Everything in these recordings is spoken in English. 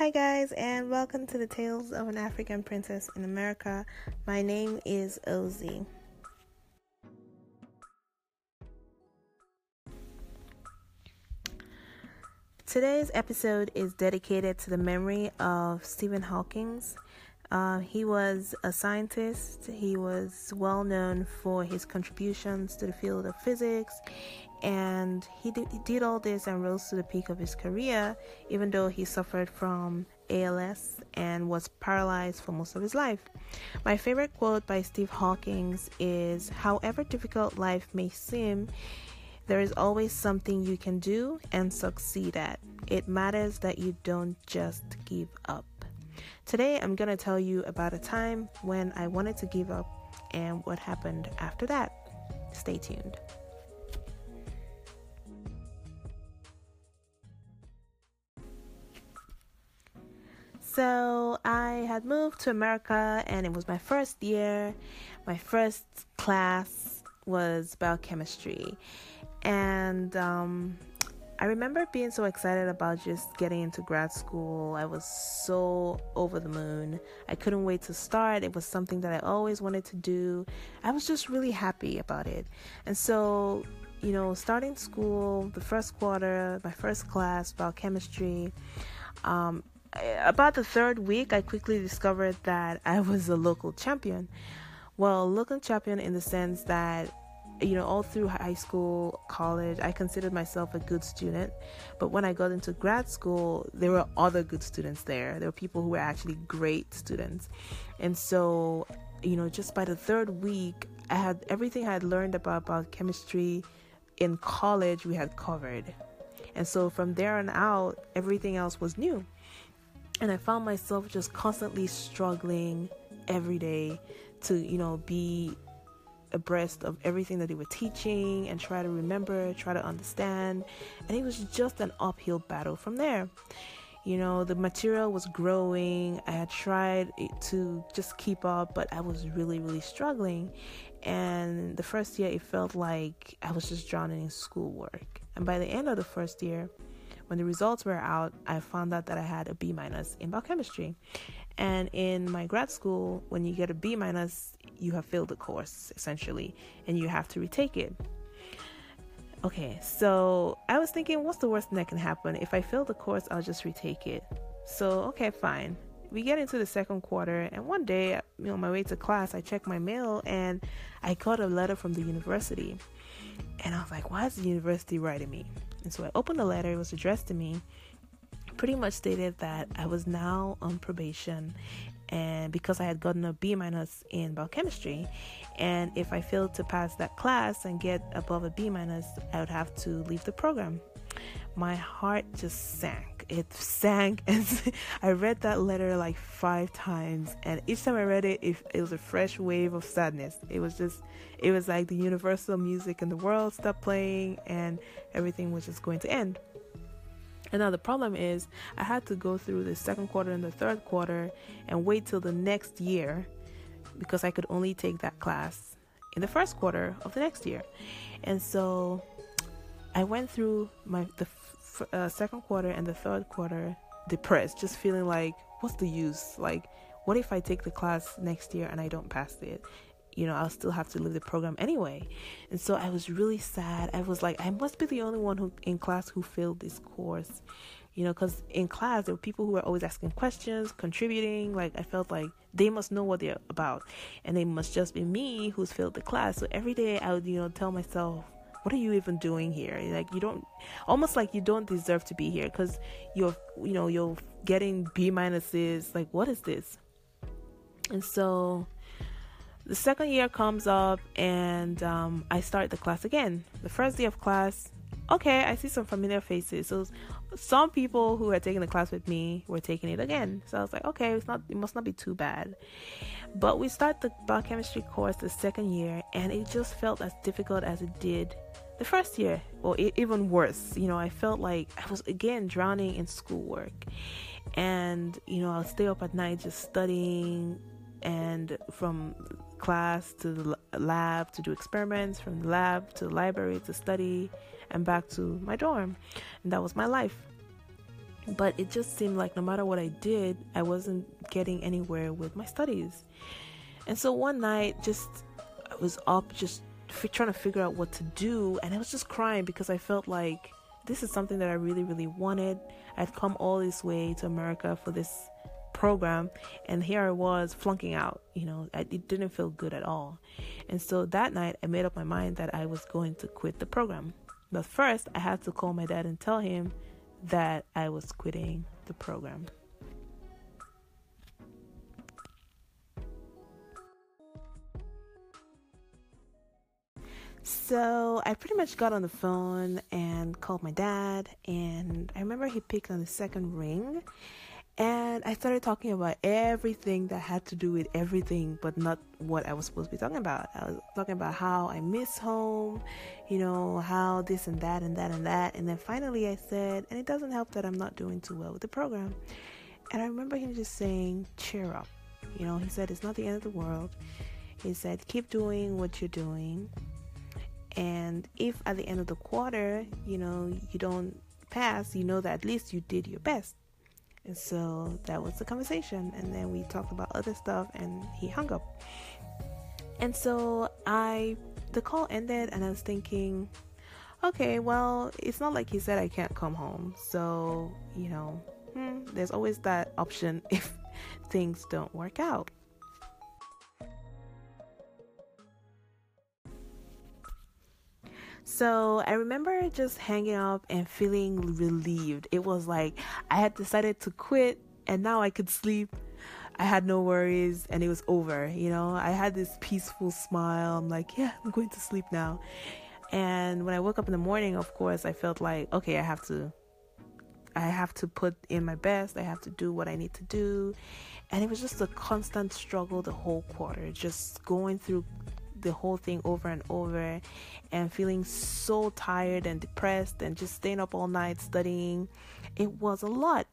Hi, guys, and welcome to the Tales of an African Princess in America. My name is Ozzy. Today's episode is dedicated to the memory of Stephen Hawking. Uh, he was a scientist. He was well known for his contributions to the field of physics, and he did, all this and rose to the peak of his career, even though he suffered from ALS and was paralyzed for most of his life. My favorite quote by Steve Hawking is However difficult life may seem, there is always something you can do and succeed at. It matters that you don't just give up. Today, I'm going to tell you about a time when I wanted to give up and what happened after that. Stay tuned. So, I had moved to America and it was my first year. My first class was biochemistry. And um, I remember being so excited about just getting into grad school. I was so over the moon. I couldn't wait to start. It was something that I always wanted to do. I was just really happy about it. And so, you know, starting school, the first quarter, my first class biochemistry, um, about the third week, I quickly discovered that I was a local champion. Well, local champion in the sense that you know, all through high school, college, I considered myself a good student. But when I got into grad school, there were other good students there. There were people who were actually great students. And so, you know, just by the third week, I had everything I had learned about, about chemistry in college, we had covered. And so from there on out, everything else was new. And I found myself just constantly struggling every day to, you know, be abreast of everything that they were teaching and try to remember, try to understand. And it was just an uphill battle from there. You know, the material was growing. I had tried to just keep up, but I was really, really struggling. And the first year, it felt like I was just drowning in schoolwork. And by the end of the first year, when the results were out, I found out that I had a B minus in biochemistry. And in my grad school, when you get a B minus, you have failed the course essentially, and you have to retake it. Okay, so I was thinking, what's the worst thing that can happen? If I fail the course, I'll just retake it. So, okay, fine. We get into the second quarter, and one day, you know, my way to class, I check my mail and I got a letter from the university. And I was like, why is the university writing me? And so I opened the letter, it was addressed to me, pretty much stated that I was now on probation and because I had gotten a B minus in biochemistry and if I failed to pass that class and get above a B minus I would have to leave the program. My heart just sank. It sank and I read that letter like 5 times and each time I read it, it it was a fresh wave of sadness. It was just it was like the universal music in the world stopped playing and everything was just going to end. And now the problem is, I had to go through the second quarter and the third quarter and wait till the next year because I could only take that class in the first quarter of the next year. And so I went through my the uh, second quarter and the third quarter depressed, just feeling like, what's the use? Like, what if I take the class next year and I don't pass it? you know, I'll still have to leave the program anyway. And so I was really sad. I was like, I must be the only one who in class who failed this course. You know, because in class there were people who were always asking questions, contributing. Like I felt like they must know what they're about, and they must just be me who's failed the class. So every day I would, you know, tell myself, what are you even doing here? Like you don't almost like you don't deserve to be here because you're you know you're getting b minuses. Like what is this? And so the second year comes up and um, I start the class again. The first day of class, okay, I see some familiar faces. So some people who had taken the class with me were taking it again. So I was like, okay, it's not, it must not be too bad. But we start the biochemistry course the second year, and it just felt as difficult as it did the first year, or even worse. You know, I felt like I was again drowning in schoolwork, and you know, I'll stay up at night just studying, and from class to the lab to do experiments, from the lab to the library to study, and back to my dorm. And that was my life. but it just seemed like no matter what I did, I wasn't getting anywhere with my studies. And so one night, just I was up, just f- trying to figure out what to do, and I was just crying because I felt like this is something that I really, really wanted. I'd come all this way to America for this program, and here I was flunking out. You know, it didn't feel good at all. And so that night, I made up my mind that I was going to quit the program. But first, I had to call my dad and tell him that I was quitting the program. So I pretty much got on the phone and called my dad, and I remember he picked on the second ring, and I started talking about everything that had to do with everything, but not what I was supposed to be talking about. I was talking about how I miss home, you know, how this and that and that and that. And then finally I said, and it doesn't help that I'm not doing too well with the program. And I remember him just saying, cheer up. You know, he said, it's not the end of the world. He said, keep doing what you're doing. And if at the end of the quarter, you know, you don't pass, you know that at least you did your best. And so that was the conversation. And then we talked about other stuff and he hung up. And so I, the call ended and I was thinking, okay, well, it's not like he said I can't come home. So, you know, hmm, there's always that option if things don't work out. So I remember just hanging up and feeling relieved. It was like I had decided to quit and now I could sleep. I had no worries and it was over. You know, I had this peaceful smile. I'm like, yeah, I'm going to sleep now. And when I woke up in the morning, of course, I felt like, okay, I have to I have to put in my best. I have to do what I need to do. And it was just a constant struggle the whole quarter, just going through the whole thing over and over and feeling so tired and depressed and just staying up all night studying. It was a lot.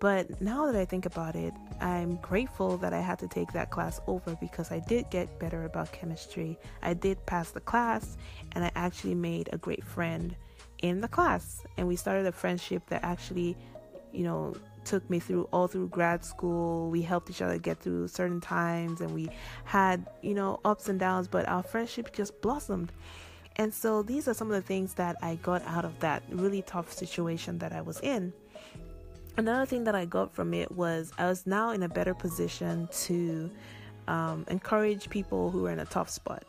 But now that I think about it, I'm grateful that I had to take that class over because I did get better about chemistry. I did pass the class and I actually made a great friend in the class. And we started a friendship that actually, you know, took me through all through grad school. We helped each other get through certain times and we had, you know, ups and downs, but our friendship just blossomed. And so these are some of the things that I got out of that really tough situation that I was in. Another thing that I got from it was I was now in a better position to um, encourage people who are in a tough spot.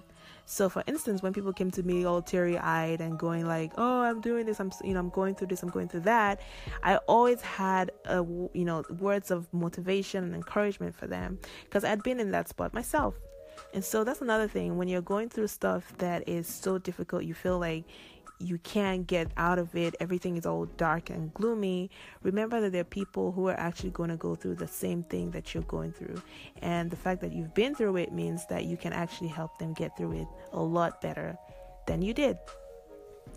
So, for instance, when people came to me all teary-eyed and going like, "Oh, I'm doing this. I'm you know I'm going through this. I'm going through that," I always had a you know words of motivation and encouragement for them because I'd been in that spot myself. And so that's another thing when you're going through stuff that is so difficult, you feel like you can't get out of it, everything is all dark and gloomy, remember that there are people who are actually going to go through the same thing that you're going through. And the fact that you've been through it means that you can actually help them get through it a lot better than you did.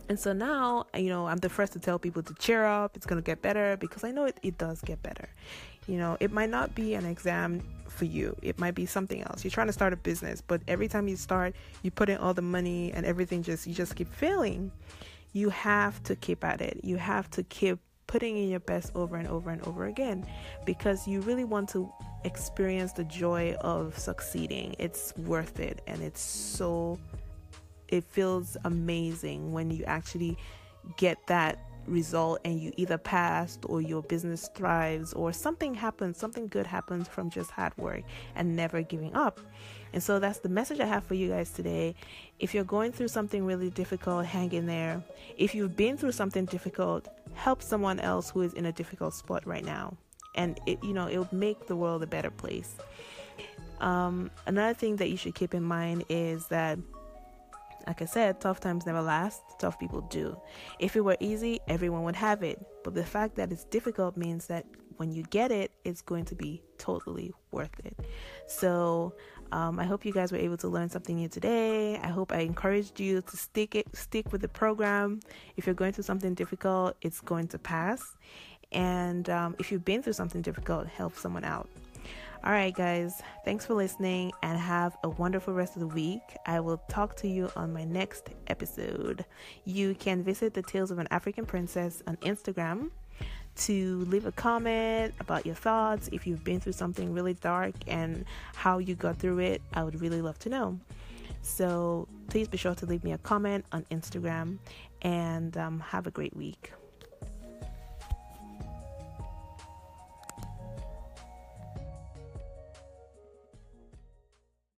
And so now, you know, I'm the first to tell people to cheer up, it's going to get better because I know it, it does get better. You know, it might not be an exam for you. It might be something else. You're trying to start a business, but every time you start, you put in all the money and everything just you just keep failing. You have to keep at it. You have to keep putting in your best over and over and over again because you really want to experience the joy of succeeding. It's worth it and it's so it feels amazing when you actually get that result and you either passed or your business thrives or something happens, something good happens from just hard work and never giving up. And so that's the message I have for you guys today. If you're going through something really difficult, hang in there. If you've been through something difficult, help someone else who is in a difficult spot right now. And it, you know, it'll make the world a better place. Um, another thing that you should keep in mind is that like I said, tough times never last, tough people do. If it were easy, everyone would have it. But the fact that it's difficult means that when you get it, it's going to be totally worth it. So, um, I hope you guys were able to learn something new today. I hope I encouraged you to stick it, stick with the program. If you're going through something difficult, it's going to pass. And um, if you've been through something difficult, help someone out. All right, guys, thanks for listening and have a wonderful rest of the week. I will talk to you on my next episode. You can visit the Tales of an African Princess on Instagram. to leave a comment about your thoughts. If you've been through something really dark and how you got through it, I would really love to know. So please be sure to leave me a comment on Instagram and um, have a great week.